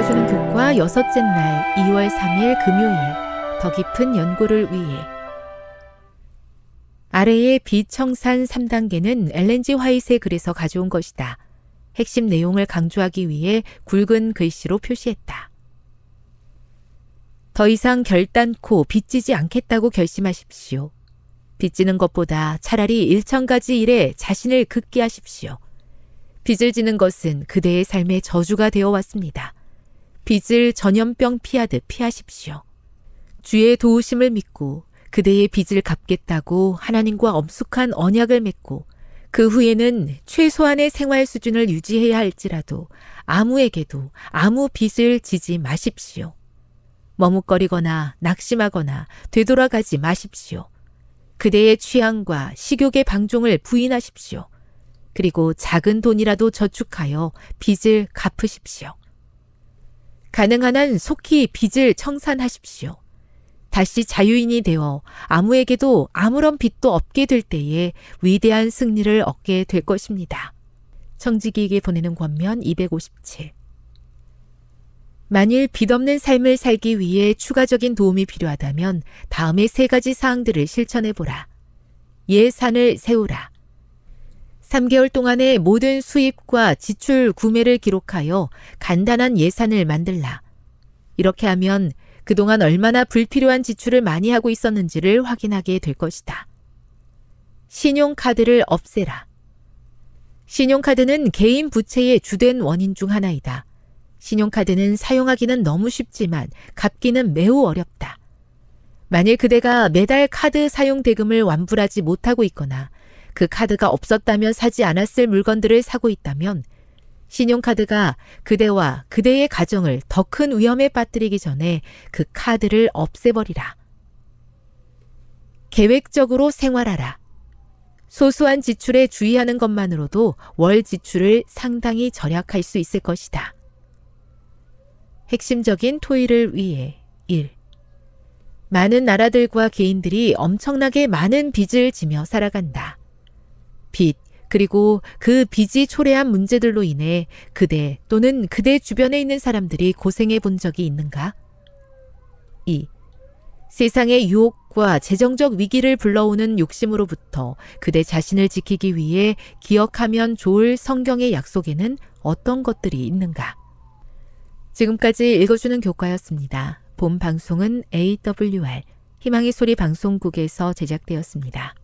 읽어주는 교과 여섯째 날 2월 3일 금요일 더 깊은 연구를 위해 아래의 비청산 3단계는 엘렌지 화이트의 글에서 가져온 것이다. 핵심 내용을 강조하기 위해 굵은 글씨로 표시했다. 더 이상 결단코 빚지지 않겠다고 결심하십시오. 빚지는 것보다 차라리 일천가지 일에 자신을 극기 하십시오. 빚을 지는 것은 그대의 삶의 저주가 되어 왔습니다. 빚을 전염병 피하듯 피하십시오. 주의 도우심을 믿고 그대의 빚을 갚겠다고 하나님과 엄숙한 언약을 맺고 그 후에는 최소한의 생활 수준을 유지해야 할지라도 아무에게도 아무 빚을 지지 마십시오. 머뭇거리거나 낙심하거나 되돌아가지 마십시오. 그대의 취향과 식욕의 방종을 부인하십시오. 그리고 작은 돈이라도 저축하여 빚을 갚으십시오. 가능한 한 속히 빚을 청산하십시오. 다시 자유인이 되어 아무에게도 아무런 빚도 없게 될 때에 위대한 승리를 얻게 될 것입니다. 청지기에게 보내는 권면 257 만일 빚 없는 삶을 살기 위해 추가적인 도움이 필요하다면 다음의 세 가지 사항들을 실천해 보라. 예산을 세우라. 3개월 동안의 모든 수입과 지출 구매를 기록하여 간단한 예산을 만들라. 이렇게 하면 그동안 얼마나 불필요한 지출을 많이 하고 있었는지를 확인하게 될 것이다. 신용카드를 없애라. 신용카드는 개인 부채의 주된 원인 중 하나이다. 신용카드는 사용하기는 너무 쉽지만 갚기는 매우 어렵다. 만일 그대가 매달 카드 사용 대금을 완불하지 못하고 있거나 그 카드가 없었다면 사지 않았을 물건들을 사고 있다면 신용카드가 그대와 그대의 가정을 더 큰 위험에 빠뜨리기 전에 그 카드를 없애버리라. 계획적으로 생활하라. 소소한 지출에 주의하는 것만으로도 월 지출을 상당히 절약할 수 있을 것이다. 핵심적인 토의를 위해 1. 많은 나라들과 개인들이 엄청나게 많은 빚을 지며 살아간다. 빚, 그리고 그 빚이 초래한 문제들로 인해 그대 또는 그대 주변에 있는 사람들이 고생해 본 적이 있는가? 2. 세상의 유혹과 재정적 위기를 불러오는 욕심으로부터 그대 자신을 지키기 위해 기억하면 좋을 성경의 약속에는 어떤 것들이 있는가? 지금까지 읽어주는 교과였습니다. 본 방송은 AWR 희망의 소리 방송국에서 제작되었습니다.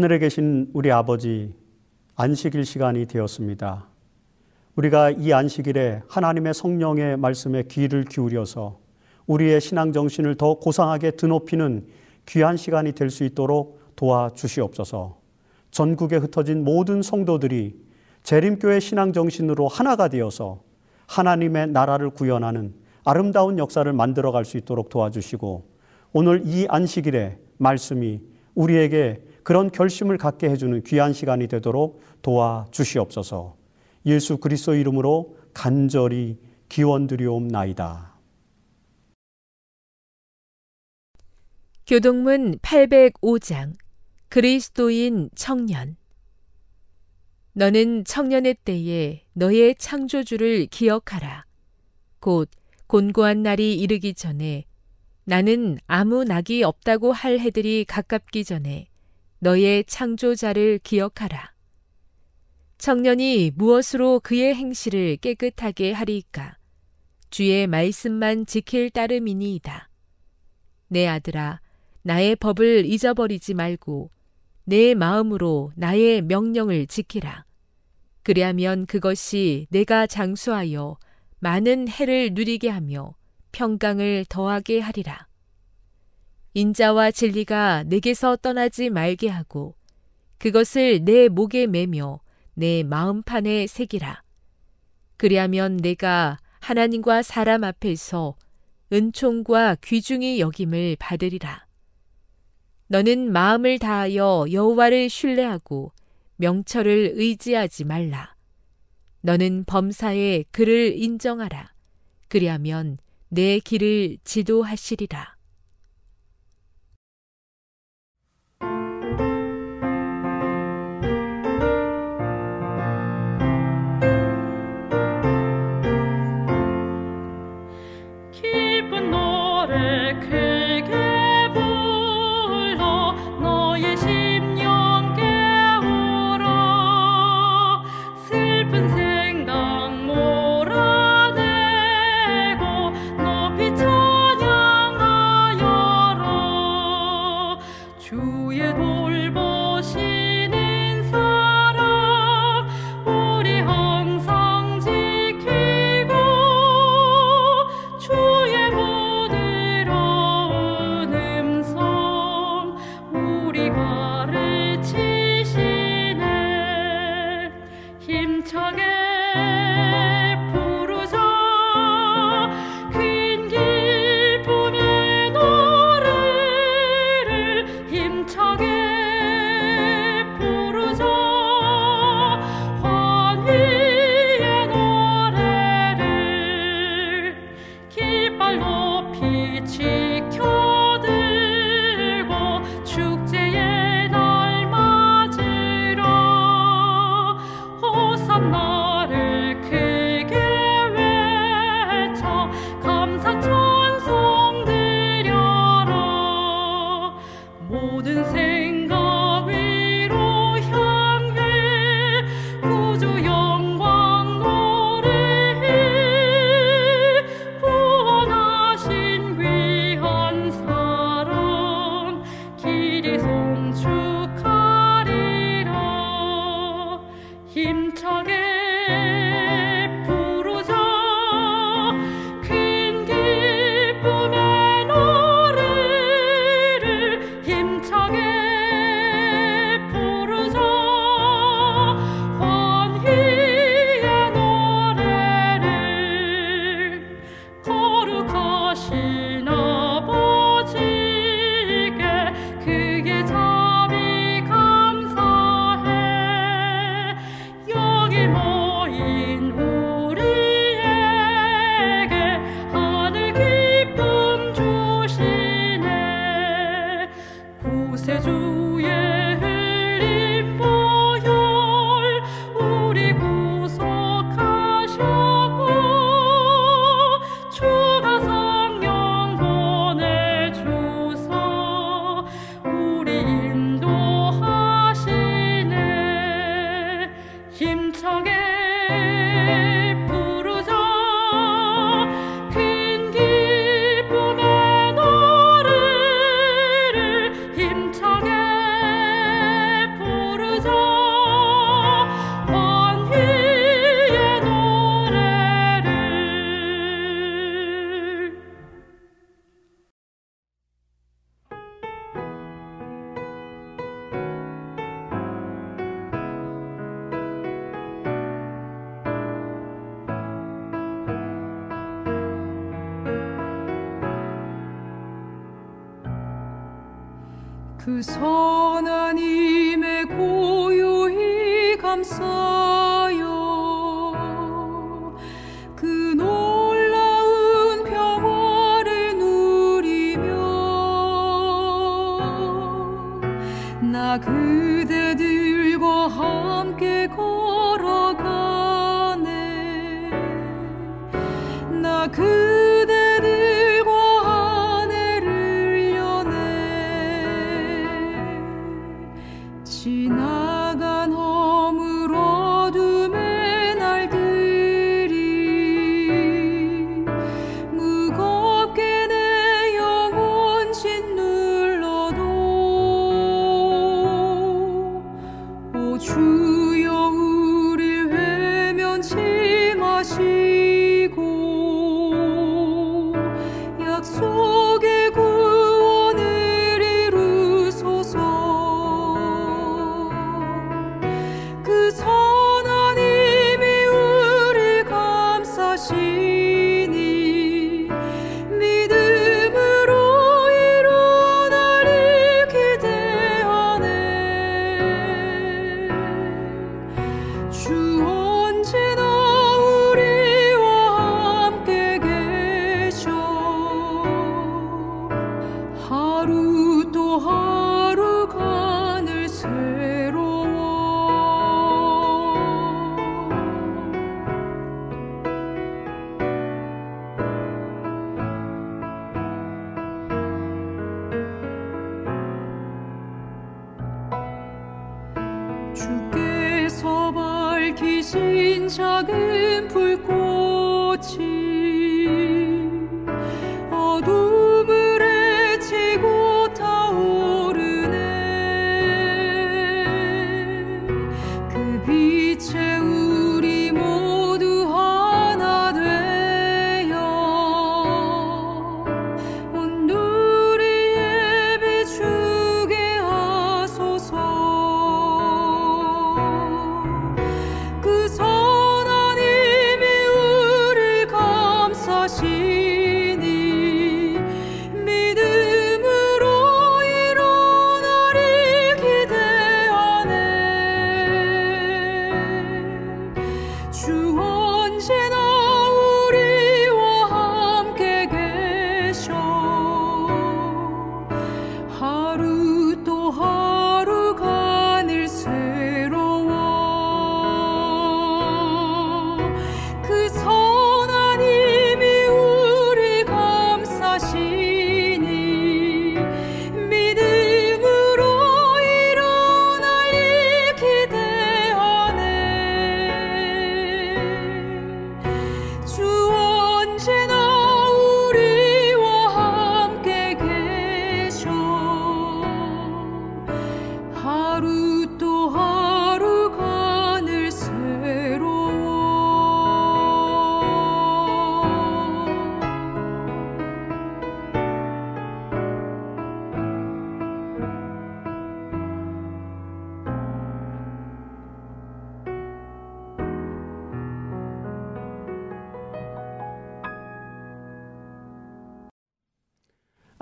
하늘에 계신 우리 아버지, 안식일 시간이 되었습니다. 우리가 이 안식일에 하나님의 성령의 말씀에 귀를 기울여서 우리의 신앙 정신을 더 고상하게 드높이는 귀한 시간이 될 수 있도록 도와주시옵소서. 전국에 흩어진 모든 성도들이 재림교회 신앙 정신으로 하나가 되어서 하나님의 나라를 구현하는 아름다운 역사를 만들어 갈 수 있도록 도와주시고 오늘 이 안식일에 말씀이 우리에게 그런 결심을 갖게 해주는 귀한 시간이 되도록 도와주시옵소서. 예수 그리스도 이름으로 간절히 기원드리옵나이다. 교동문 805장 그리스도인 청년 너는 청년의 때에 너의 창조주를 기억하라. 곧 곤고한 날이 이르기 전에 나는 아무 낙이 없다고 할 해들이 가깝기 전에 너의 창조자를 기억하라. 청년이 무엇으로 그의 행실을 깨끗하게 하리까? 주의 말씀만 지킬 따름이니이다. 내 아들아, 나의 법을 잊어버리지 말고 내 마음으로 나의 명령을 지키라. 그리하면 그것이 내가 장수하여 많은 해를 누리게 하며 평강을 더하게 하리라. 인자와 진리가 내게서 떠나지 말게 하고 그것을 내 목에 매며 내 마음판에 새기라. 그리하면 내가 하나님과 사람 앞에서 은총과 귀중히 여김을 받으리라. 너는 마음을 다하여 여호와를 신뢰하고 명철을 의지하지 말라. 너는 범사에 그를 인정하라. 그리하면 내 길을 지도하시리라.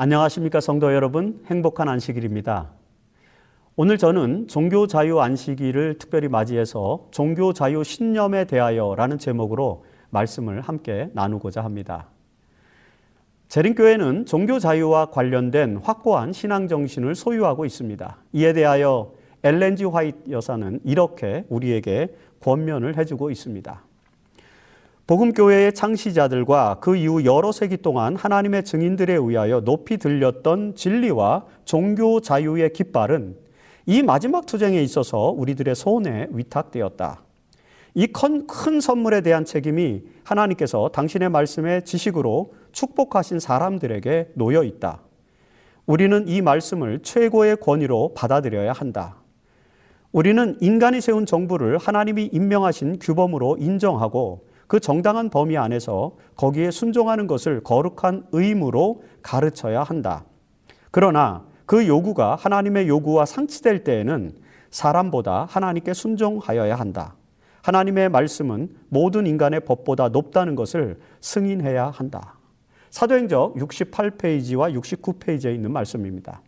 안녕하십니까 성도 여러분 행복한 안식일입니다. 오늘 저는 종교 자유 안식일을 특별히 맞이해서 종교 자유 신념에 대하여라는 제목으로 말씀을 함께 나누고자 합니다. 재림교회는 종교 자유와 관련된 확고한 신앙 정신을 소유하고 있습니다. 이에 대하여 엘렌지 화이트 여사는 이렇게 우리에게 권면을 해주고 있습니다. 복음교회의 창시자들과 그 이후 여러 세기 동안 하나님의 증인들에 의하여 높이 들렸던 진리와 종교 자유의 깃발은 이 마지막 투쟁에 있어서 우리들의 손에 위탁되었다. 이 큰 선물에 대한 책임이 하나님께서 당신의 말씀의 지식으로 축복하신 사람들에게 놓여 있다. 우리는 이 말씀을 최고의 권위로 받아들여야 한다. 우리는 인간이 세운 정부를 하나님이 임명하신 규범으로 인정하고 그 정당한 범위 안에서 거기에 순종하는 것을 거룩한 의무로 가르쳐야 한다. 그러나 그 요구가 하나님의 요구와 상치될 때에는 사람보다 하나님께 순종하여야 한다. 하나님의 말씀은 모든 인간의 법보다 높다는 것을 승인해야 한다. 사도행적 68페이지와 69페이지에 있는 말씀입니다.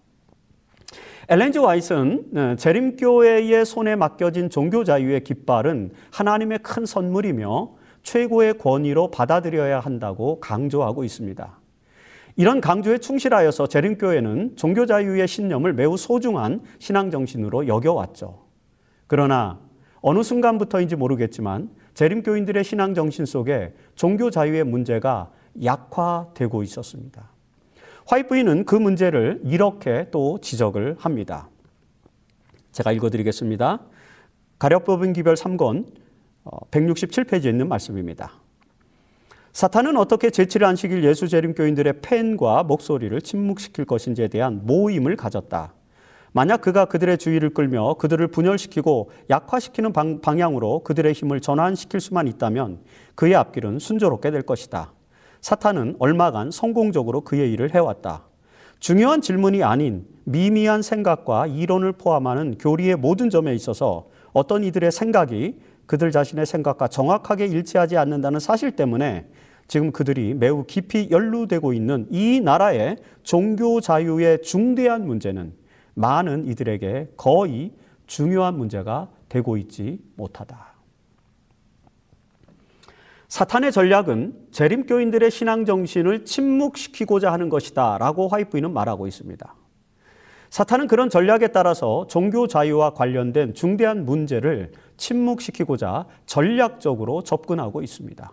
엘렌즈 와이스는 재림교회의 손에 맡겨진 종교 자유의 깃발은 하나님의 큰 선물이며 최고의 권위로 받아들여야 한다고 강조하고 있습니다. 이런 강조에 충실하여서 재림교회는 종교 자유의 신념을 매우 소중한 신앙 정신으로 여겨왔죠. 그러나 어느 순간부터인지 모르겠지만 재림교인들의 신앙 정신 속에 종교 자유의 문제가 약화되고 있었습니다. 화이트부인은 그 문제를 이렇게 또 지적을 합니다. 제가 읽어드리겠습니다. 가력법인 기별 3권 167페이지에 있는 말씀입니다. 사탄은 어떻게 제7일 안식일 예수 재림교인들의 팬과 목소리를 침묵시킬 것인지에 대한 모임을 가졌다. 만약 그가 그들의 주의를 끌며 그들을 분열시키고 약화시키는 방, 방향으로 그들의 힘을 전환시킬 수만 있다면 그의 앞길은 순조롭게 될 것이다. 사탄은 얼마간 성공적으로 그의 일을 해왔다. 중요한 질문이 아닌 미미한 생각과 이론을 포함하는 교리의 모든 점에 있어서 어떤 이들의 생각이 그들 자신의 생각과 정확하게 일치하지 않는다는 사실 때문에 지금 그들이 매우 깊이 연루되고 있는 이 나라의 종교 자유의 중대한 문제는 많은 이들에게 거의 중요한 문제가 되고 있지 못하다. 사탄의 전략은 재림교인들의 신앙 정신을 침묵시키고자 하는 것이다 라고 화이트부인은 말하고 있습니다. 사탄은 그런 전략에 따라서 종교 자유와 관련된 중대한 문제를 침묵시키고자 전략적으로 접근하고 있습니다.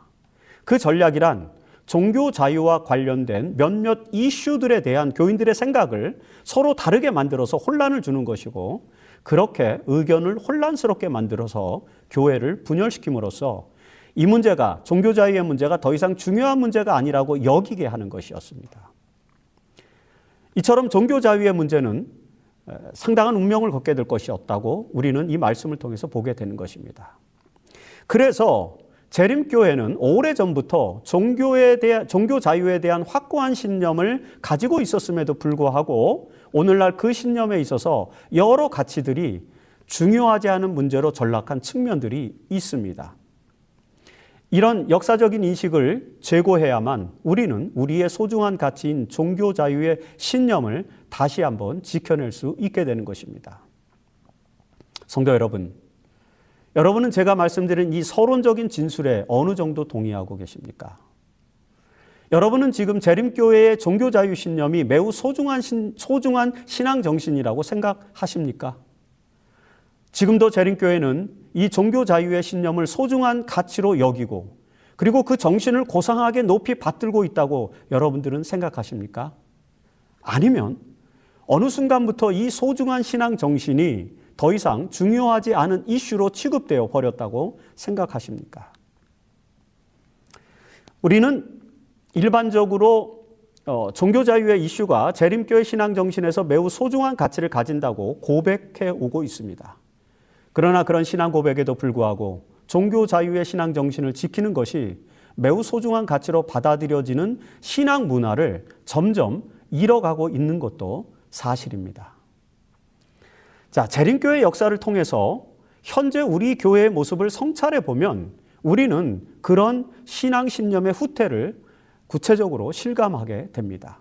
그 전략이란 종교 자유와 관련된 몇몇 이슈들에 대한 교인들의 생각을 서로 다르게 만들어서 혼란을 주는 것이고 그렇게 의견을 혼란스럽게 만들어서 교회를 분열시킴으로써 이 문제가 종교 자유의 문제가 더 이상 중요한 문제가 아니라고 여기게 하는 것이었습니다. 이처럼 종교 자유의 문제는 상당한 운명을 걷게 될 것이었다고 우리는 이 말씀을 통해서 보게 되는 것입니다. 그래서 재림교회는 오래전부터 종교에 대한, 종교 자유에 대한 확고한 신념을 가지고 있었음에도 불구하고 오늘날 그 신념에 있어서 여러 가치들이 중요하지 않은 문제로 전락한 측면들이 있습니다. 이런 역사적인 인식을 제고해야만 우리는 우리의 소중한 가치인 종교 자유의 신념을 다시 한번 지켜낼 수 있게 되는 것입니다. 성도 여러분, 여러분은 제가 말씀드린 이 서론적인 진술에 어느 정도 동의하고 계십니까? 여러분은 지금 재림교회의 종교 자유 신념이 매우 소중한 신, 소중한 신앙 정신이라고 생각하십니까? 지금도 재림교회는 이 종교 자유의 신념을 소중한 가치로 여기고 그리고 그 정신을 고상하게 높이 받들고 있다고 여러분들은 생각하십니까? 아니면 어느 순간부터 이 소중한 신앙 정신이 더 이상 중요하지 않은 이슈로 취급되어 버렸다고 생각하십니까? 우리는 일반적으로 어, 종교 자유의 이슈가 재림교회 신앙 정신에서 매우 소중한 가치를 가진다고 고백해 오고 있습니다. 그러나 그런 신앙 고백에도 불구하고 종교 자유의 신앙 정신을 지키는 것이 매우 소중한 가치로 받아들여지는 신앙 문화를 점점 잃어가고 있는 것도 사실입니다. 자, 재림교회 역사를 통해서 현재 우리 교회의 모습을 성찰해 보면 우리는 그런 신앙 신념의 후퇴를 구체적으로 실감하게 됩니다.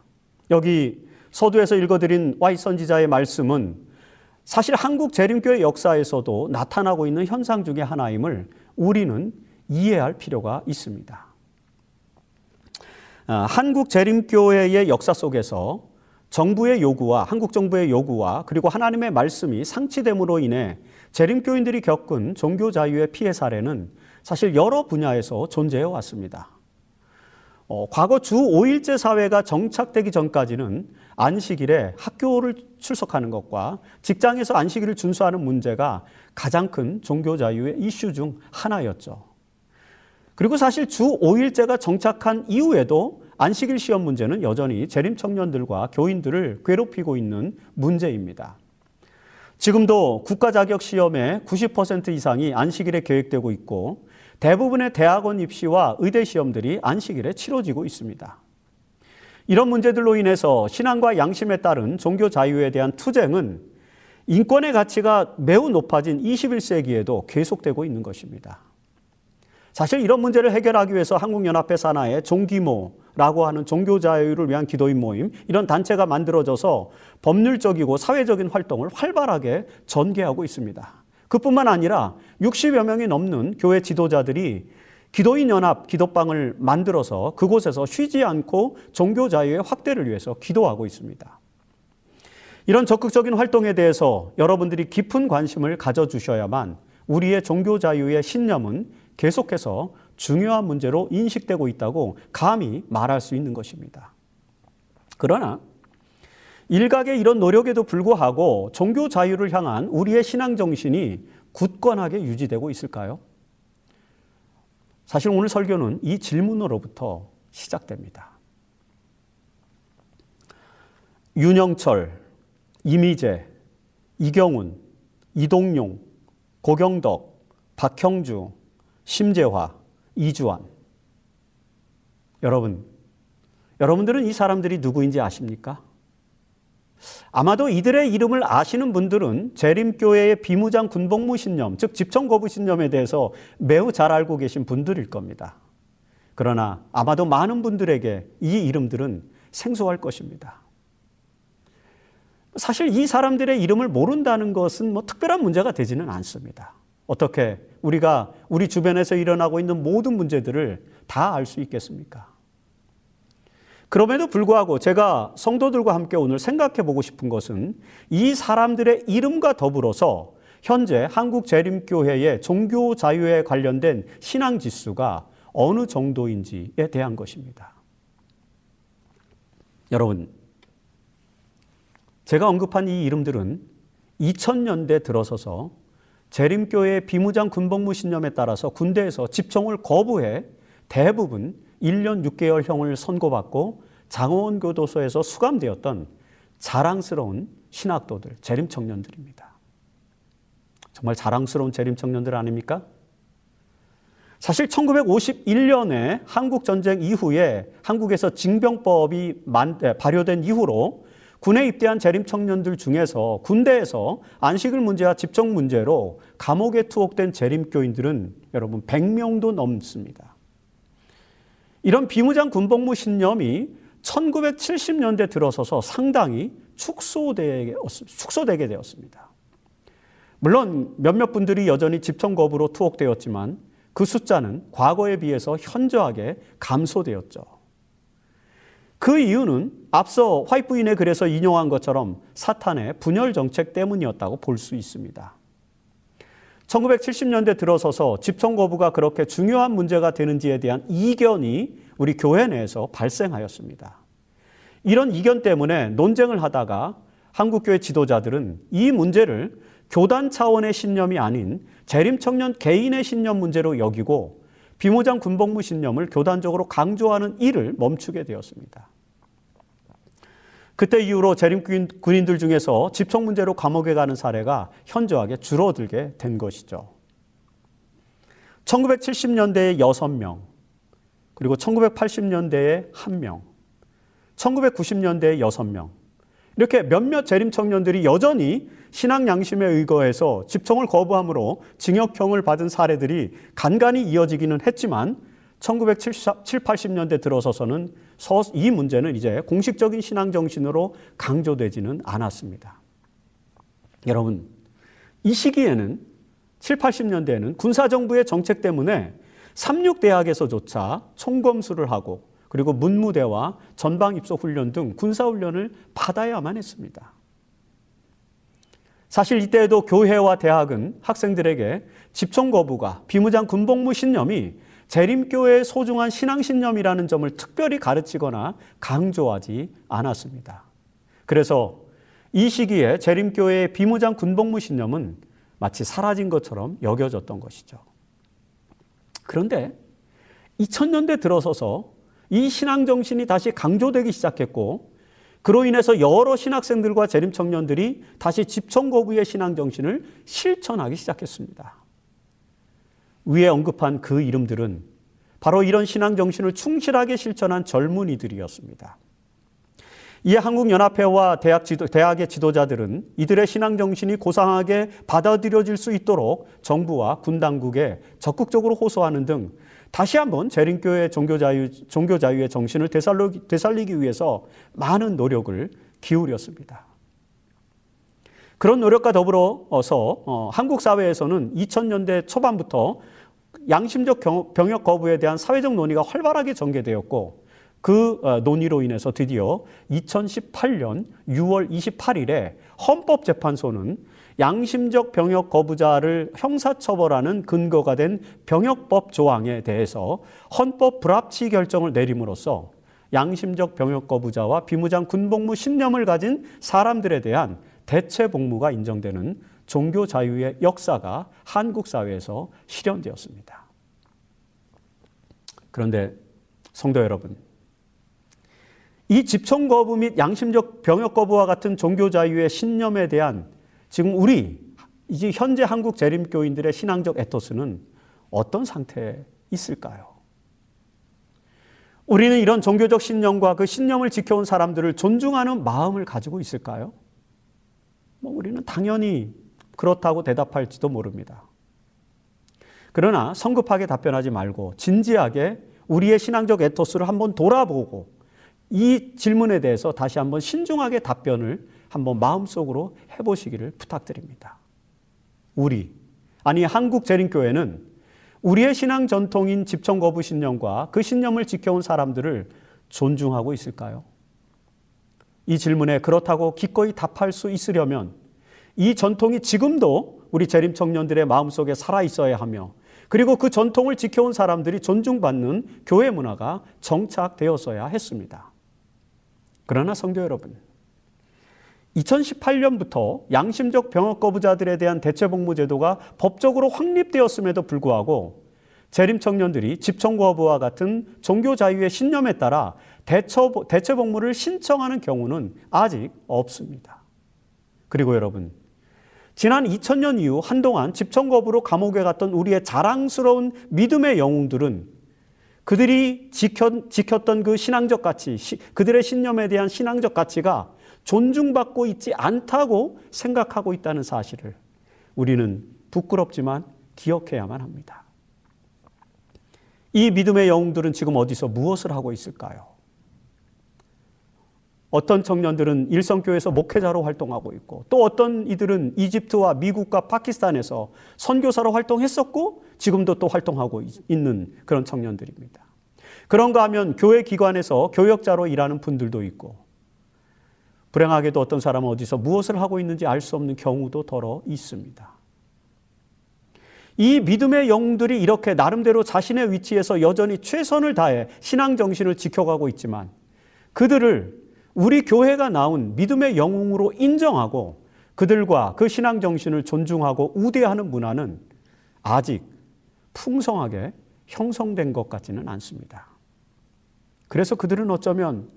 여기 서두에서 읽어드린 와이 선지자의 말씀은 사실 한국 재림교회 역사에서도 나타나고 있는 현상 중의 하나임을 우리는 이해할 필요가 있습니다. 아, 한국 재림교회의 역사 속에서 정부의 요구와 한국 정부의 요구와 그리고 하나님의 말씀이 상치됨으로 인해 재림교인들이 겪은 종교 자유의 피해 사례는 사실 여러 분야에서 존재해 왔습니다. 어, 과거 주 5일제 사회가 정착되기 전까지는 안식일에 학교를 출석하는 것과 직장에서 안식일을 준수하는 문제가 가장 큰 종교 자유의 이슈 중 하나였죠. 그리고 사실 주 5일제가 정착한 이후에도 안식일 시험 문제는 여전히 재림 청년들과 교인들을 괴롭히고 있는 문제입니다. 지금도 국가 자격 시험의 90% 이상이 안식일에 계획되고 있고 대부분의 대학원 입시와 의대 시험들이 안식일에 치러지고 있습니다. 이런 문제들로 인해서 신앙과 양심에 따른 종교 자유에 대한 투쟁은 인권의 가치가 매우 높아진 21세기에도 계속되고 있는 것입니다. 사실 이런 문제를 해결하기 위해서 한국연합회 산하의 종기모라고 하는 종교 자유를 위한 기도인 모임 이런 단체가 만들어져서 법률적이고 사회적인 활동을 활발하게 전개하고 있습니다. 그뿐만 아니라 60여 명이 넘는 교회 지도자들이 기도인 연합 기도방을 만들어서 그곳에서 쉬지 않고 종교 자유의 확대를 위해서 기도하고 있습니다. 이런 적극적인 활동에 대해서 여러분들이 깊은 관심을 가져주셔야만 우리의 종교 자유의 신념은 계속해서 중요한 문제로 인식되고 있다고 감히 말할 수 있는 것입니다. 그러나 일각의 이런 노력에도 불구하고 종교 자유를 향한 우리의 신앙 정신이 굳건하게 유지되고 있을까요? 사실 오늘 설교는 이 질문으로부터 시작됩니다. 윤영철, 이미재, 이경훈, 이동용, 고경덕, 박형주, 심재화, 이주환. 여러분, 여러분들은 이 사람들이 누구인지 아십니까? 아마도 이들의 이름을 아시는 분들은 재림교회의 비무장 군복무 신념, 즉 집청 거부 신념에 대해서 매우 잘 알고 계신 분들일 겁니다. 그러나 아마도 많은 분들에게 이 이름들은 생소할 것입니다. 사실 이 사람들의 이름을 모른다는 것은 뭐 특별한 문제가 되지는 않습니다. 어떻게 우리가 우리 주변에서 일어나고 있는 모든 문제들을 다 알 수 있겠습니까? 그럼에도 불구하고 제가 성도들과 함께 오늘 생각해 보고 싶은 것은 이 사람들의 이름과 더불어서 현재 한국 재림교회의 종교 자유에 관련된 신앙 지수가 어느 정도인지에 대한 것입니다. 여러분, 제가 언급한 이 이름들은 2000년대 들어서서 재림교회의 비무장 군복무 신념에 따라서 군대에서 집총을 거부해 대부분 1년 6개월형을 선고받고 장원 교도소에서 수감되었던 자랑스러운 신학도들, 재림 청년들입니다. 정말 자랑스러운 재림 청년들 아닙니까? 사실 1951년에 한국 전쟁 이후에 한국에서 징병법이 발효된 이후로 군에 입대한 재림 청년들 중에서 군대에서 안식일 문제와 집중 문제로 감옥에 투옥된 재림교인들은 여러분 100명도 넘습니다. 이런 비무장 군복무 신념이 1970년대 들어서서 상당히 축소되게, 되었습니다. 물론 몇몇 분들이 여전히 집청 거부로 투옥되었지만 그 숫자는 과거에 비해서 현저하게 감소되었죠. 그 이유는 앞서 화이트인의 글에서 인용한 것처럼 사탄의 분열 정책 때문이었다고 볼 수 있습니다. 1970년대 들어서서 집청 거부가 그렇게 중요한 문제가 되는지에 대한 이견이 우리 교회 내에서 발생하였습니다. 이런 이견 때문에 논쟁을 하다가 한국교회 지도자들은 이 문제를 교단 차원의 신념이 아닌 재림 청년 개인의 신념 문제로 여기고 비무장 군복무 신념을 교단적으로 강조하는 일을 멈추게 되었습니다. 그때 이후로 재림 군인들 중에서 집총 문제로 감옥에 가는 사례가 현저하게 줄어들게 된 것이죠. 1970년대에 6명, 그리고 1980년대에 1명, 1990년대에 6명, 이렇게 몇몇 재림 청년들이 여전히 신앙 양심에 의거해서 집총을 거부함으로 징역형을 받은 사례들이 간간히 이어지기는 했지만 1970, 80년대 들어서서는 이 문제는 이제 공식적인 신앙 정신으로 강조되지는 않았습니다. 여러분, 이 시기에는 7, 80년대에는 군사정부의 정책 때문에 삼육대학에서조차 총검수를 하고 그리고 문무대와 전방 입소 훈련 등 군사훈련을 받아야만 했습니다. 사실 이때에도 교회와 대학은 학생들에게 집총 거부가 비무장 군복무 신념이 재림교회의 소중한 신앙신념이라는 점을 특별히 가르치거나 강조하지 않았습니다. 그래서 이 시기에 재림교회의 비무장 군복무 신념은 마치 사라진 것처럼 여겨졌던 것이죠. 그런데 2000년대 들어서서 이 신앙 정신이 다시 강조되기 시작했고 그로 인해서 여러 신학생들과 재림 청년들이 다시 집청 거부의 신앙 정신을 실천하기 시작했습니다. 위에 언급한 그 이름들은 바로 이런 신앙 정신을 충실하게 실천한 젊은이들이었습니다. 이에 한국연합회와 대학 지도, 대학의 지도자들은 이들의 신앙 정신이 고상하게 받아들여질 수 있도록 정부와 군 당국에 적극적으로 호소하는 등 다시 한번 재림교회 종교자유, 종교자유의 정신을 되살리기 위해서 많은 노력을 기울였습니다. 그런 노력과 더불어서 어, 한국 사회에서는 2000년대 초반부터 양심적 병역 거부에 대한 사회적 논의가 활발하게 전개되었고 그 어, 논의로 인해서 드디어 2018년 6월 28일에 헌법재판소는 양심적 병역 거부자를 형사처벌하는 근거가 된 병역법 조항에 대해서 헌법 불합치 결정을 내림으로써 양심적 병역 거부자와 비무장 군복무 신념을 가진 사람들에 대한 대체 복무가 인정되는 종교 자유의 역사가 한국 사회에서 실현되었습니다. 그런데 성도 여러분, 이 집총 거부 및 양심적 병역 거부와 같은 종교 자유의 신념에 대한 지금 우리 이제 현재 한국 재림교인들의 신앙적 에토스는 어떤 상태에 있을까요? 우리는 이런 종교적 신념과 그 신념을 지켜온 사람들을 존중하는 마음을 가지고 있을까요? 뭐 우리는 당연히 그렇다고 대답할지도 모릅니다. 그러나 성급하게 답변하지 말고 진지하게 우리의 신앙적 에토스를 한번 돌아보고 이 질문에 대해서 다시 한번 신중하게 답변을 한번 마음속으로 해보시기를 부탁드립니다. 우리, 아니 한국 재림교회는 우리의 신앙 전통인 집청 거부 신념과 그 신념을 지켜온 사람들을 존중하고 있을까요? 이 질문에 그렇다고 기꺼이 답할 수 있으려면 이 전통이 지금도 우리 재림 청년들의 마음속에 살아 있어야 하며 그리고 그 전통을 지켜온 사람들이 존중받는 교회 문화가 정착되었어야 했습니다. 그러나 성도 여러분, 2018년부터 양심적 병역 거부자들에 대한 대체 복무 제도가 법적으로 확립되었음에도 불구하고 재림 청년들이 집청 거부와 같은 종교 자유의 신념에 따라 대처, 대체 복무를 신청하는 경우는 아직 없습니다. 그리고 여러분, 지난 2000년 이후 한동안 집청 거부로 감옥에 갔던 우리의 자랑스러운 믿음의 영웅들은 그들이 지켰, 지켰던 그 신앙적 가치, 그들의 신념에 대한 신앙적 가치가 존중받고 있지 않다고 생각하고 있다는 사실을 우리는 부끄럽지만 기억해야만 합니다. 이 믿음의 영웅들은 지금 어디서 무엇을 하고 있을까요? 어떤 청년들은 일성교에서 목회자로 활동하고 있고 또 어떤 이들은 이집트와 미국과 파키스탄에서 선교사로 활동했었고 지금도 또 활동하고 있는 그런 청년들입니다. 그런가 하면 교회 기관에서 교역자로 일하는 분들도 있고 불행하게도 어떤 사람은 어디서 무엇을 하고 있는지 알 수 없는 경우도 더러 있습니다. 이 믿음의 영들이 이렇게 나름대로 자신의 위치에서 여전히 최선을 다해 신앙 정신을 지켜가고 있지만 그들을 우리 교회가 나온 믿음의 영웅으로 인정하고 그들과 그 신앙 정신을 존중하고 우대하는 문화는 아직 풍성하게 형성된 것 같지는 않습니다. 그래서 그들은 어쩌면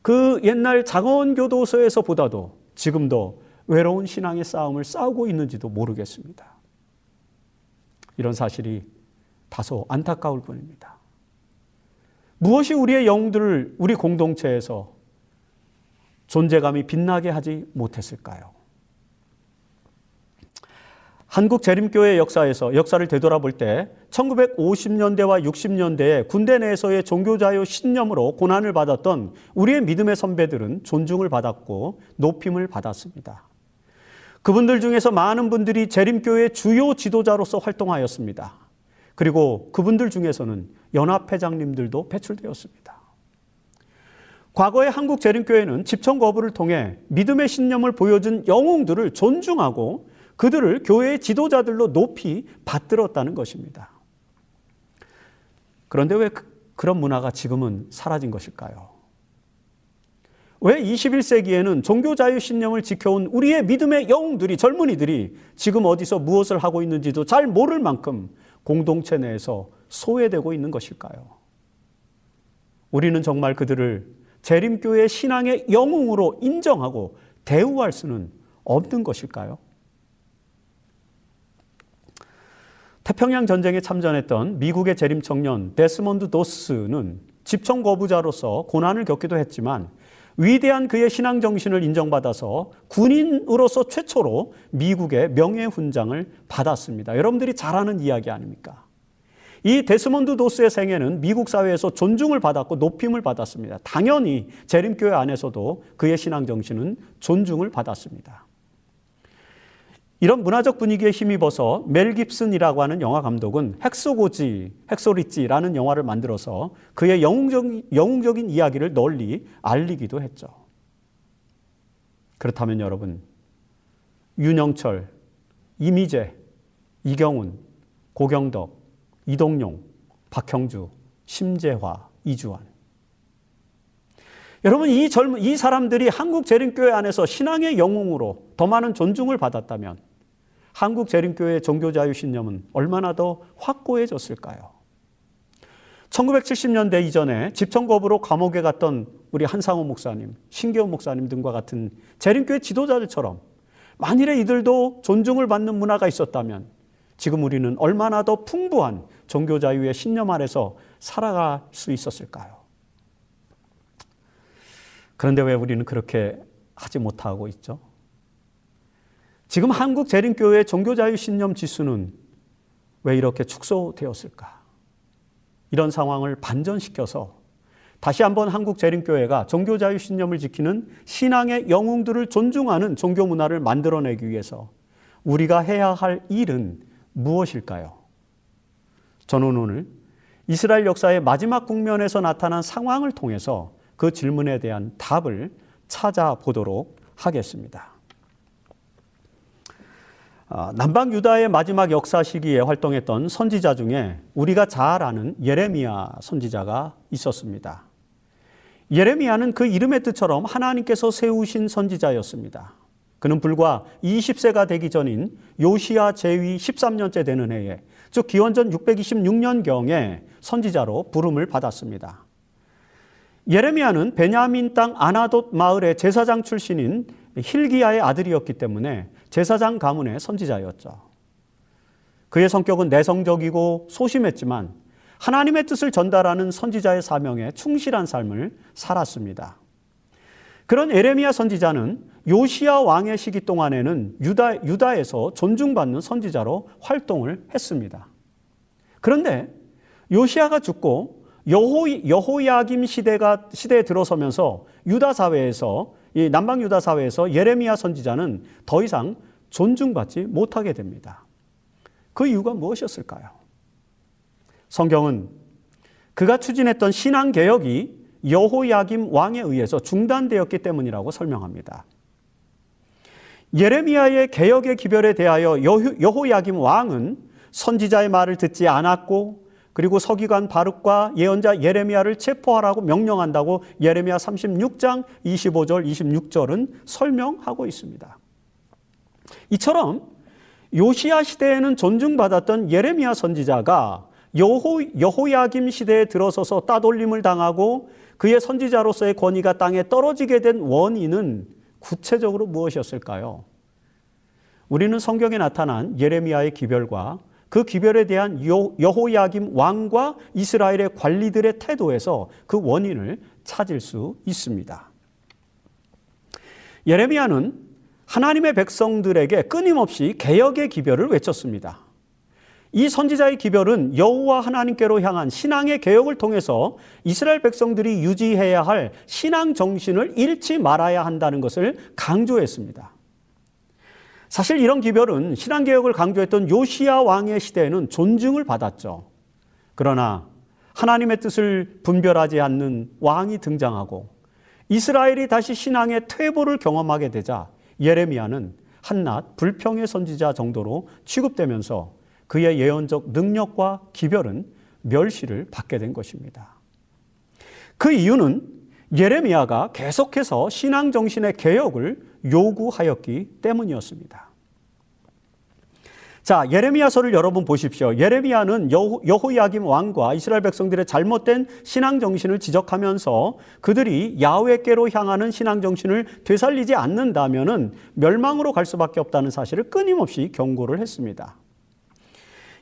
그 옛날 장원교도소에서 보다도 지금도 외로운 신앙의 싸움을 싸우고 있는지도 모르겠습니다. 이런 사실이 다소 안타까울 뿐입니다. 무엇이 우리의 영들을 우리 공동체에서 존재감이 빛나게 하지 못했을까요? 한국 재림교회 역사에서 역사를 되돌아볼 때 1950년대와 60년대에 군대 내에서의 종교자유 신념으로 고난을 받았던 우리의 믿음의 선배들은 존중을 받았고 높임을 받았습니다. 그분들 중에서 많은 분들이 재림교회 주요 지도자로서 활동하였습니다. 그리고 그분들 중에서는 연합회장님들도 배출되었습니다. 과거의 한국 재림교회는 집청 거부를 통해 믿음의 신념을 보여준 영웅들을 존중하고 그들을 교회의 지도자들로 높이 받들었다는 것입니다. 그런데 왜 그, 그런 문화가 지금은 사라진 것일까요? 왜 21세기에는 종교 자유 신념을 지켜온 우리의 믿음의 영웅들이, 젊은이들이 지금 어디서 무엇을 하고 있는지도 잘 모를 만큼 공동체 내에서 소외되고 있는 것일까요? 우리는 정말 그들을 재림교회 신앙의 영웅으로 인정하고 대우할 수는 없는 것일까요? 태평양 전쟁에 참전했던 미국의 재림 청년 데스몬드 도스는 집총 거부자로서 고난을 겪기도 했지만 위대한 그의 신앙 정신을 인정받아서 군인으로서 최초로 미국의 명예 훈장을 받았습니다. 여러분들이 잘 아는 이야기 아닙니까? 이 데스몬드 도스의 생애는 미국 사회에서 존중을 받았고 높임을 받았습니다. 당연히 재림교회 안에서도 그의 신앙 정신은 존중을 받았습니다. 이런 문화적 분위기에 힘입어서 멜 깁슨이라고 하는 영화 감독은 헥소고지, 헥소리찌라는 영화를 만들어서 그의 영웅적인, 영웅적인 이야기를 널리 알리기도 했죠. 그렇다면 여러분, 윤영철, 이미재, 이경훈, 고경덕, 이동용, 박형주, 심재화, 이주환. 여러분, 이 젊은, 이 사람들이 한국 재림교회 안에서 신앙의 영웅으로 더 많은 존중을 받았다면 한국 재림교회의 종교 자유 신념은 얼마나 더 확고해졌을까요? 1970년대 이전에 집정겁으로 감옥에 갔던 우리 한상호 목사님, 신계호 목사님 등과 같은 재림교회 지도자들처럼 만일에 이들도 존중을 받는 문화가 있었다면 지금 우리는 얼마나 더 풍부한 종교 자유의 신념 아래서 살아갈 수 있었을까요? 그런데 왜 우리는 그렇게 하지 못하고 있죠? 지금 한국 재림교회 종교 자유 신념 지수는 왜 이렇게 축소되었을까? 이런 상황을 반전시켜서 다시 한번 한국 재림교회가 종교 자유 신념을 지키는 신앙의 영웅들을 존중하는 종교 문화를 만들어내기 위해서 우리가 해야 할 일은 무엇일까요? 저는 오늘 이스라엘 역사의 마지막 국면에서 나타난 상황을 통해서 그 질문에 대한 답을 찾아보도록 하겠습니다. 아, 남방 유다의 마지막 역사 시기에 활동했던 선지자 중에 우리가 잘 아는 예레미야 선지자가 있었습니다. 예레미야는 그 이름의 뜻처럼 하나님께서 세우신 선지자였습니다. 그는 불과 20세가 되기 전인 요시야 제위 13년째 되는 해에 즉 기원전 626년경에 선지자로 부름을 받았습니다. 예레미야는 베냐민 땅 아나돗 마을의 제사장 출신인 힐기야의 아들이었기 때문에 제사장 가문의 선지자였죠. 그의 성격은 내성적이고 소심했지만 하나님의 뜻을 전달하는 선지자의 사명에 충실한 삶을 살았습니다. 그런 에레미야 선지자는 요시야 왕의 시기 동안에는 유다, 유다에서 존중받는 선지자로 활동을 했습니다. 그런데 요시야가 죽고 여호, 여호야김 시대가, 시대에 들어서면서 유다 사회에서, 이 남방 유다 사회에서 예레미야 선지자는 더 이상 존중받지 못하게 됩니다. 그 이유가 무엇이었을까요? 성경은 그가 추진했던 신앙개혁이 여호야김 왕에 의해서 중단되었기 때문이라고 설명합니다. 예레미야의 개혁의 기별에 대하여 여호야김 왕은 선지자의 말을 듣지 않았고 그리고 서기관 바룩과 예언자 예레미야를 체포하라고 명령한다고 예레미야 36장 25절 26절은 설명하고 있습니다. 이처럼 요시야 시대에는 존중받았던 예레미야 선지자가 여호, 여호야김 시대에 들어서서 따돌림을 당하고 그의 선지자로서의 권위가 땅에 떨어지게 된 원인은 구체적으로 무엇이었을까요? 우리는 성경에 나타난 예레미야의 기별과 그 기별에 대한 여호야김 왕과 이스라엘의 관리들의 태도에서 그 원인을 찾을 수 있습니다. 예레미야는 하나님의 백성들에게 끊임없이 개혁의 기별을 외쳤습니다. 이 선지자의 기별은 여호와 하나님께로 향한 신앙의 개혁을 통해서 이스라엘 백성들이 유지해야 할 신앙 정신을 잃지 말아야 한다는 것을 강조했습니다. 사실 이런 기별은 신앙 개혁을 강조했던 요시야 왕의 시대에는 존중을 받았죠. 그러나 하나님의 뜻을 분별하지 않는 왕이 등장하고 이스라엘이 다시 신앙의 퇴보를 경험하게 되자 예레미야는 한낱 불평의 선지자 정도로 취급되면서 그의 예언적 능력과 기별은 멸시를 받게 된 것입니다. 그 이유는 예레미야가 계속해서 신앙 정신의 개혁을 요구하였기 때문이었습니다. 자, 예레미야서를 여러분 보십시오. 예레미야는 여호야김 왕과 이스라엘 백성들의 잘못된 신앙 정신을 지적하면서 그들이 야훼께로 향하는 신앙 정신을 되살리지 않는다면은 멸망으로 갈 수밖에 없다는 사실을 끊임없이 경고를 했습니다.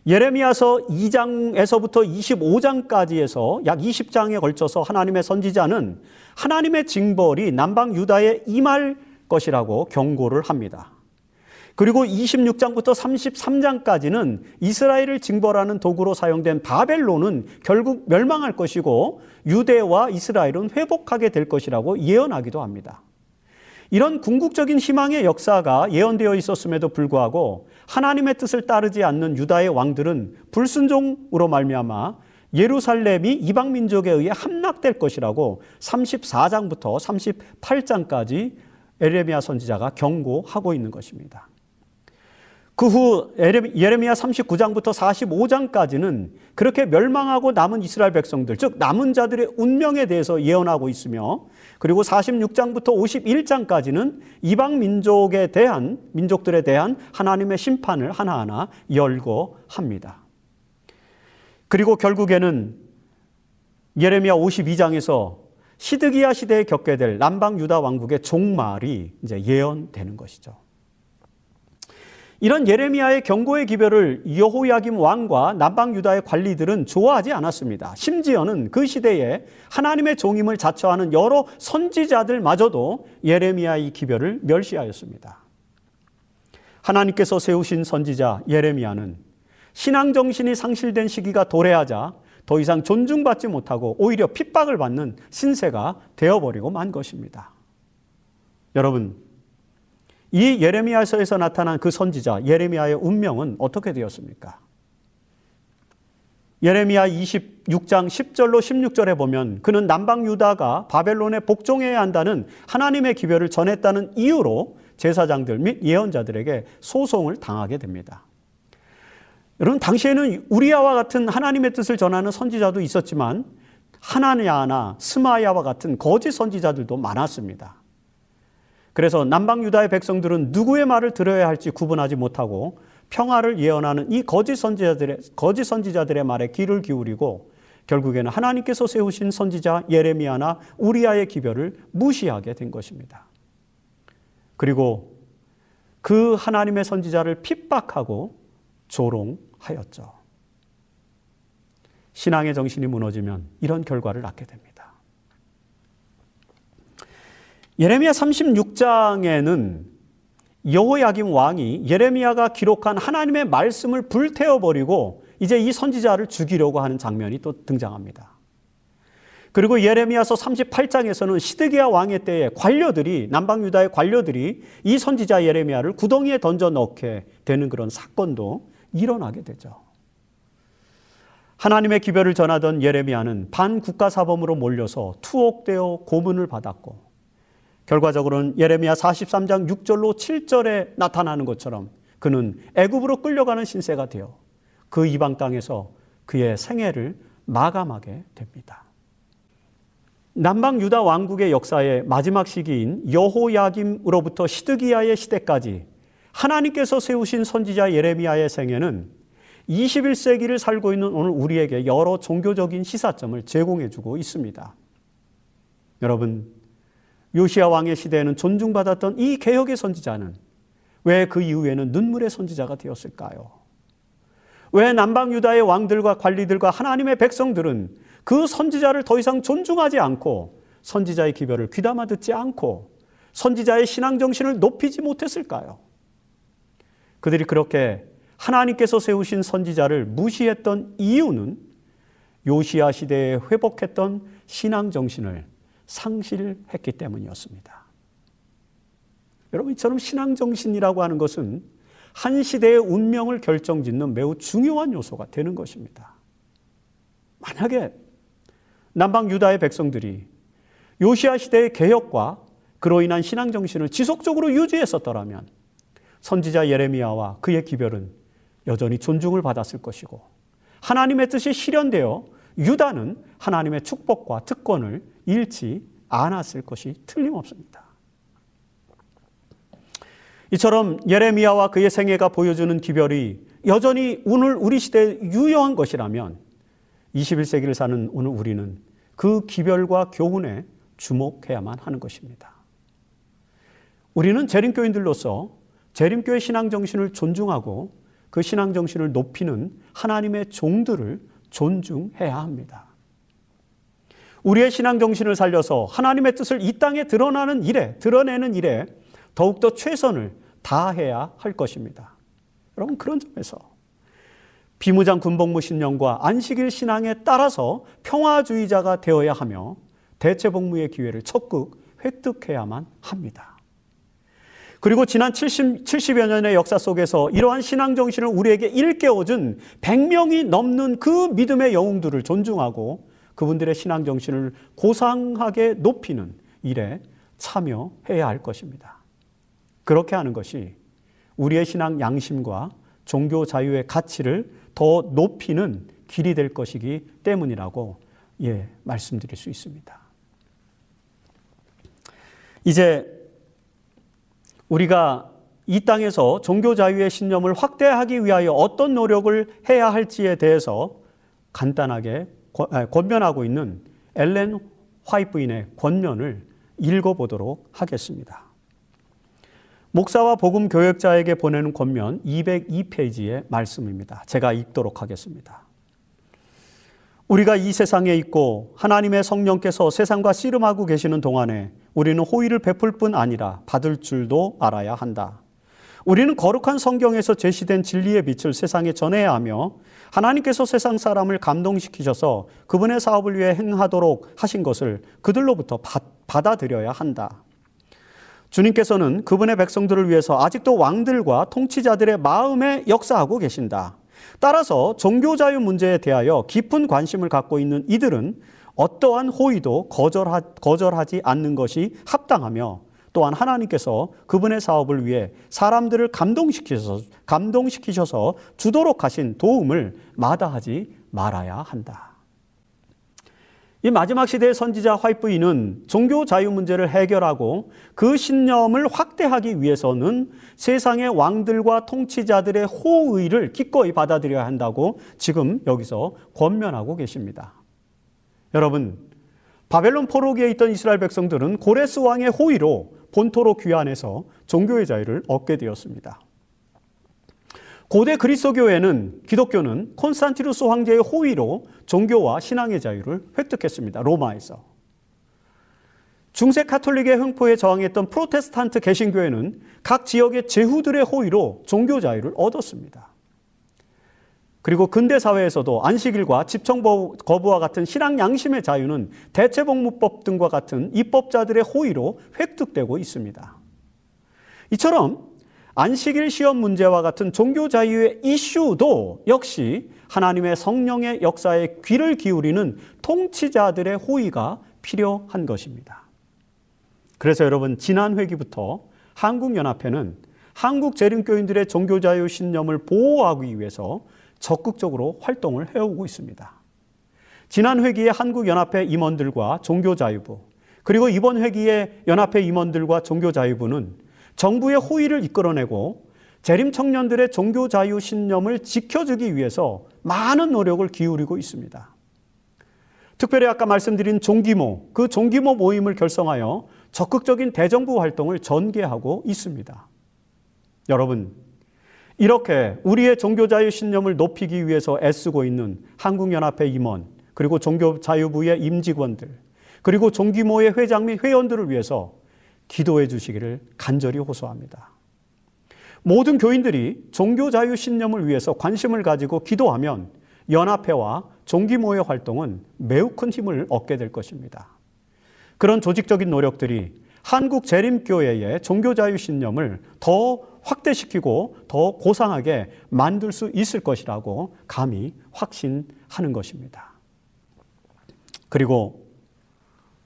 예레미야서 2장에서부터 25장까지에서 약 20장에 걸쳐서 하나님의 선지자는 하나님의 징벌이 남방 유다에 임할 것이라고 경고를 합니다. 그리고 26장부터 33장까지는 이스라엘을 징벌하는 도구로 사용된 바벨론은 결국 멸망할 것이고 유대와 이스라엘은 회복하게 될 것이라고 예언하기도 합니다. 이런 궁극적인 희망의 역사가 예언되어 있었음에도 불구하고 하나님의 뜻을 따르지 않는 유다의 왕들은 불순종으로 말미암아 예루살렘이 이방 민족에 의해 함락될 것이라고 34장부터 38장까지 에레미야 선지자가 경고하고 있는 것입니다. 그 후 예레미야 39장부터 45장까지는 그렇게 멸망하고 남은 이스라엘 백성들, 즉 남은 자들의 운명에 대해서 예언하고 있으며 그리고 46장부터 51장까지는 이방 민족에 대한 민족들에 대한 하나님의 심판을 하나하나 열고 합니다. 그리고 결국에는 예레미야 52장에서 시드기야 시대에 겪게 될 남방 유다 왕국의 종말이 이제 예언되는 것이죠. 이런 예레미야의 경고의 기별을 여호야김 왕과 남방 유다의 관리들은 좋아하지 않았습니다. 심지어는 그 시대에 하나님의 종임을 자처하는 여러 선지자들마저도 예레미야의 기별을 멸시하였습니다. 하나님께서 세우신 선지자 예레미야는 신앙 정신이 상실된 시기가 도래하자 더 이상 존중받지 못하고 오히려 핍박을 받는 신세가 되어버리고 만 것입니다. 여러분, 이 예레미야서에서 나타난 그 선지자 예레미야의 운명은 어떻게 되었습니까? 예레미야 26장 10절로 16절에 보면 그는 남방 유다가 바벨론에 복종해야 한다는 하나님의 기별을 전했다는 이유로 제사장들 및 예언자들에게 소송을 당하게 됩니다. 여러분 당시에는 우리야와 같은 하나님의 뜻을 전하는 선지자도 있었지만 하나냐나 스마야와 같은 거짓 선지자들도 많았습니다. 그래서 남방 유다의 백성들은 누구의 말을 들어야 할지 구분하지 못하고 평화를 예언하는 이 거짓 선지자들의 거짓 선지자들의 말에 귀를 기울이고 결국에는 하나님께서 세우신 선지자 예레미야나 우리아의 기별을 무시하게 된 것입니다. 그리고 그 하나님의 선지자를 핍박하고 조롱하였죠. 신앙의 정신이 무너지면 이런 결과를 낳게 됩니다. 예레미야 36장에는 여호야김 왕이 예레미야가 기록한 하나님의 말씀을 불태워 버리고 이제 이 선지자를 죽이려고 하는 장면이 또 등장합니다. 그리고 예레미야서 38장에서는 시드기야 왕의 때에 관료들이 남방 유다의 관료들이 이 선지자 예레미야를 구덩이에 던져 넣게 되는 그런 사건도 일어나게 되죠. 하나님의 기별을 전하던 예레미야는 반국가 사범으로 몰려서 투옥되어 고문을 받았고 결과적으로는 예레미야 43장 6절로 7절에 나타나는 것처럼 그는 애굽으로 끌려가는 신세가 되어 그 이방 땅에서 그의 생애를 마감하게 됩니다. 남방 유다 왕국의 역사의 마지막 시기인 여호야김으로부터 시드기야의 시대까지 하나님께서 세우신 선지자 예레미야의 생애는 21세기를 살고 있는 오늘 우리에게 여러 종교적인 시사점을 제공해 주고 있습니다. 여러분, 요시아 왕의 시대에는 존중받았던 이 개혁의 선지자는 왜 그 이후에는 눈물의 선지자가 되었을까요? 왜 남방 유다의 왕들과 관리들과 하나님의 백성들은 그 선지자를 더 이상 존중하지 않고 선지자의 기별을 귀담아 듣지 않고 선지자의 신앙 정신을 높이지 못했을까요? 그들이 그렇게 하나님께서 세우신 선지자를 무시했던 이유는 요시아 시대에 회복했던 신앙 정신을 상실했기 때문이었습니다. 여러분, 이처럼 신앙정신이라고 하는 것은 한 시대의 운명을 결정짓는 매우 중요한 요소가 되는 것입니다. 만약에 남방 유다의 백성들이 요시아 시대의 개혁과 그로 인한 신앙 정신을 지속적으로 유지했었더라면 선지자 예레미야와 그의 기별은 여전히 존중을 받았을 것이고 하나님의 뜻이 실현되어 유다는 하나님의 축복과 특권을 잃지 않았을 것이 틀림없습니다. 이처럼 예레미야와 그의 생애가 보여주는 기별이 여전히 오늘 우리 시대에 유효한 것이라면 21세기를 사는 오늘 우리는 그 기별과 교훈에 주목해야만 하는 것입니다. 우리는 재림교인들로서 재림교의 신앙 정신을 존중하고 그 신앙 정신을 높이는 하나님의 종들을 존중해야 합니다. 우리의 신앙 정신을 살려서 하나님의 뜻을 이 땅에 드러나는 일에, 드러내는 일에 더욱더 최선을 다해야 할 것입니다. 여러분, 그런 점에서 비무장 군복무 신령과 안식일 신앙에 따라서 평화주의자가 되어야 하며 대체 복무의 기회를 적극 획득해야만 합니다. 그리고 지난 70, 70여 년의 역사 속에서 이러한 신앙 정신을 우리에게 일깨워준 100명이 넘는 그 믿음의 영웅들을 존중하고 그분들의 신앙 정신을 고상하게 높이는 일에 참여해야 할 것입니다. 그렇게 하는 것이 우리의 신앙 양심과 종교 자유의 가치를 더 높이는 길이 될 것이기 때문이라고 예, 말씀드릴 수 있습니다. 이제 우리가 이 땅에서 종교 자유의 신념을 확대하기 위하여 어떤 노력을 해야 할지에 대해서 간단하게 권면하고 있는 엘렌 화이트인의 권면을 읽어보도록 하겠습니다. 목사와 복음 교역자에게 보내는 권면 202페이지의 말씀입니다. 제가 읽도록 하겠습니다. 우리가 이 세상에 있고 하나님의 성령께서 세상과 씨름하고 계시는 동안에 우리는 호의를 베풀 뿐 아니라 받을 줄도 알아야 한다. 우리는 거룩한 성경에서 제시된 진리의 빛을 세상에 전해야 하며 하나님께서 세상 사람을 감동시키셔서 그분의 사업을 위해 행하도록 하신 것을 그들로부터 받아들여야 한다. 주님께서는 그분의 백성들을 위해서 아직도 왕들과 통치자들의 마음에 역사하고 계신다. 따라서 종교 자유 문제에 대하여 깊은 관심을 갖고 있는 이들은 어떠한 호의도 거절하, 거절하지 않는 것이 합당하며 또한 하나님께서 그분의 사업을 위해 사람들을 감동시키셔서, 감동시키셔서 주도록 하신 도움을 마다하지 말아야 한다. 이 마지막 시대의 선지자 화이프이는 종교 자유 문제를 해결하고 그 신념을 확대하기 위해서는 세상의 왕들과 통치자들의 호의를 기꺼이 받아들여야 한다고 지금 여기서 권면하고 계십니다. 여러분, 바벨론 포로기에 있던 이스라엘 백성들은 고레스 왕의 호의로 본토로 귀환해서 종교의 자유를 얻게 되었습니다. 고대 그리스도교회는 기독교는 콘스탄티누스 황제의 호의로 종교와 신앙의 자유를 획득했습니다. 로마에서. 중세 카톨릭의 횡포에 저항했던 프로테스탄트 개신교회는 각 지역의 제후들의 호의로 종교 자유를 얻었습니다. 그리고 근대 사회에서도 안식일과 집청 거부와 같은 신앙 양심의 자유는 대체복무법 등과 같은 입법자들의 호의로 획득되고 있습니다. 이처럼 안식일 시험 문제와 같은 종교 자유의 이슈도 역시 하나님의 성령의 역사에 귀를 기울이는 통치자들의 호의가 필요한 것입니다. 그래서 여러분 지난 회기부터 한국연합회는 한국 재림교인들의 종교 자유 신념을 보호하기 위해서 적극적으로 활동을 해오고 있습니다. 지난 회기에 한국연합회 임원들과 종교자유부, 그리고 이번 회기에 연합회 임원들과 종교자유부는 정부의 호의를 이끌어내고 재림 청년들의 종교 자유 신념을 지켜주기 위해서 많은 노력을 기울이고 있습니다. 특별히 아까 말씀드린 종기모, 그 종기모 모임을 결성하여 적극적인 대정부 활동을 전개하고 있습니다. 여러분, 이렇게 우리의 종교자유 신념을 높이기 위해서 애쓰고 있는 한국연합회 임원, 그리고 종교자유부의 임직원들, 그리고 종기모의 회장 및 회원들을 위해서 기도해 주시기를 간절히 호소합니다. 모든 교인들이 종교 자유 신념을 위해서 관심을 가지고 기도하면 연합회와 종기모의 활동은 매우 큰 힘을 얻게 될 것입니다. 그런 조직적인 노력들이 한국 재림교회의 종교자유 신념을 더 확대시키고 더 고상하게 만들 수 있을 것이라고 감히 확신하는 것입니다. 그리고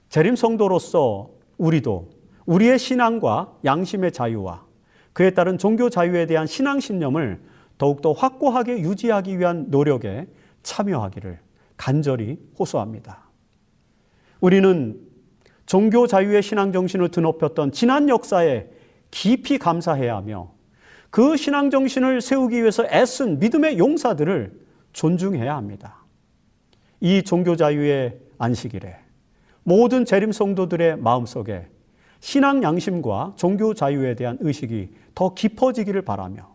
재림 성도로서 우리도 우리의 신앙과 양심의 자유와 그에 따른 종교 자유에 대한 신앙 신념을 더욱더 확고하게 유지하기 위한 노력에 참여하기를 간절히 호소합니다. 우리는 종교 자유의 신앙 정신을 드높였던 지난 역사에 깊이 감사해야 하며 그 신앙 정신을 세우기 위해서 애쓴 믿음의 용사들을 존중해야 합니다. 이 종교 자유의 안식일에 모든 재림 성도들의 마음속에 신앙 양심과 종교 자유에 대한 의식이 더 깊어지기를 바라며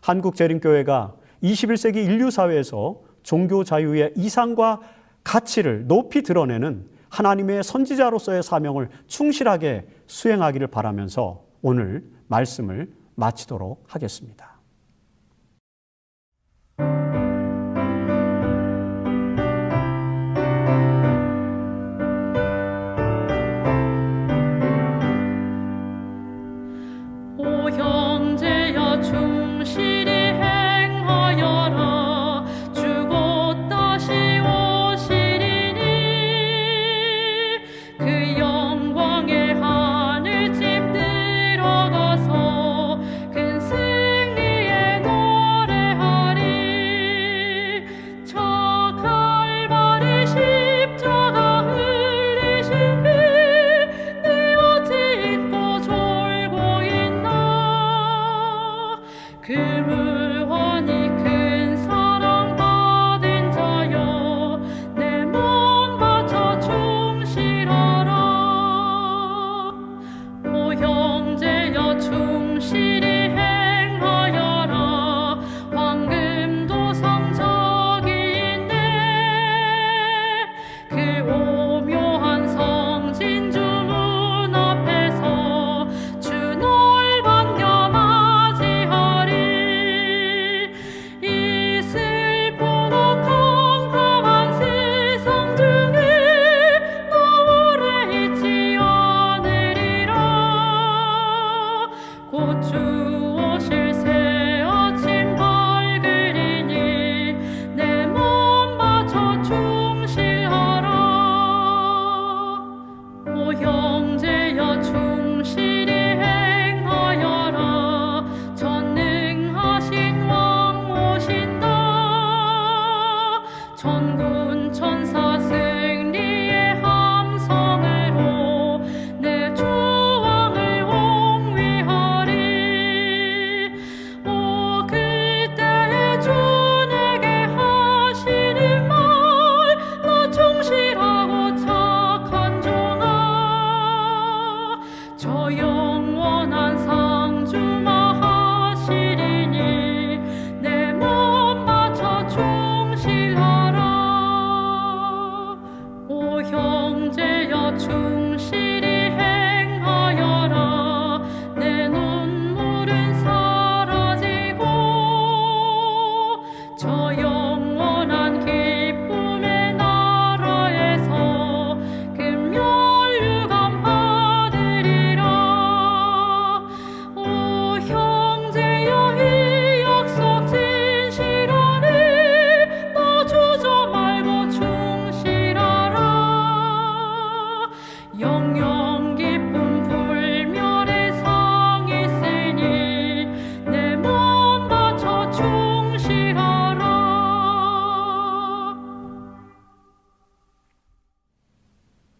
한국 재림교회가 21세기 인류 사회에서 종교 자유의 이상과 가치를 높이 드러내는 하나님의 선지자로서의 사명을 충실하게 수행하기를 바라면서 오늘 말씀을 마치도록 하겠습니다.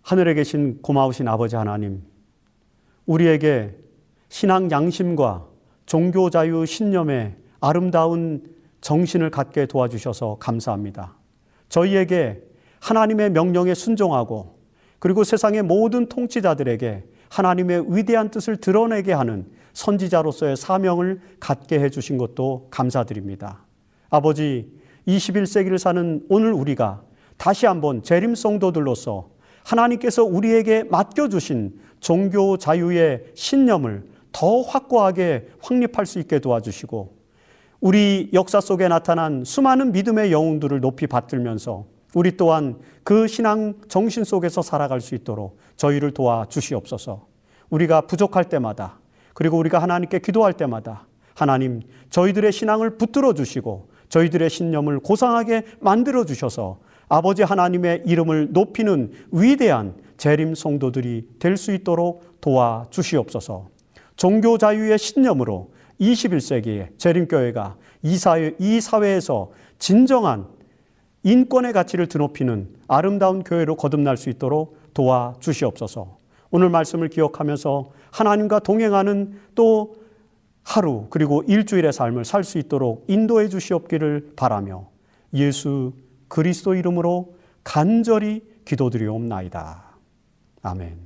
하늘에 계신 고마우신 아버지 하나님, 우리에게 신앙 양심과 종교 자유 신념의 아름다운 정신을 갖게 도와주셔서 감사합니다. 저희에게 하나님의 명령에 순종하고 그리고 세상의 모든 통치자들에게 하나님의 위대한 뜻을 드러내게 하는 선지자로서의 사명을 갖게 해주신 것도 감사드립니다. 아버지, 21세기를 사는 오늘 우리가 다시 한번 재림 성도들로서 하나님께서 우리에게 맡겨주신 종교 자유의 신념을 더 확고하게 확립할 수 있게 도와주시고 우리 역사 속에 나타난 수많은 믿음의 영웅들을 높이 받들면서 우리 또한 그 신앙 정신 속에서 살아갈 수 있도록 저희를 도와 주시옵소서. 우리가 부족할 때마다 그리고 우리가 하나님께 기도할 때마다 하나님 저희들의 신앙을 붙들어 주시고 저희들의 신념을 고상하게 만들어 주셔서 아버지 하나님의 이름을 높이는 위대한 재림 성도들이 될 수 있도록 도와 주시옵소서. 종교 자유의 신념으로 21세기의 재림교회가 이 사회, 이 사회에서 진정한 인권의 가치를 드높이는 아름다운 교회로 거듭날 수 있도록 도와 주시옵소서. 오늘 말씀을 기억하면서 하나님과 동행하는 또 하루 그리고 일주일의 삶을 살 수 있도록 인도해 주시옵기를 바라며 예수 그리스도 이름으로 간절히 기도드리옵나이다. 아멘.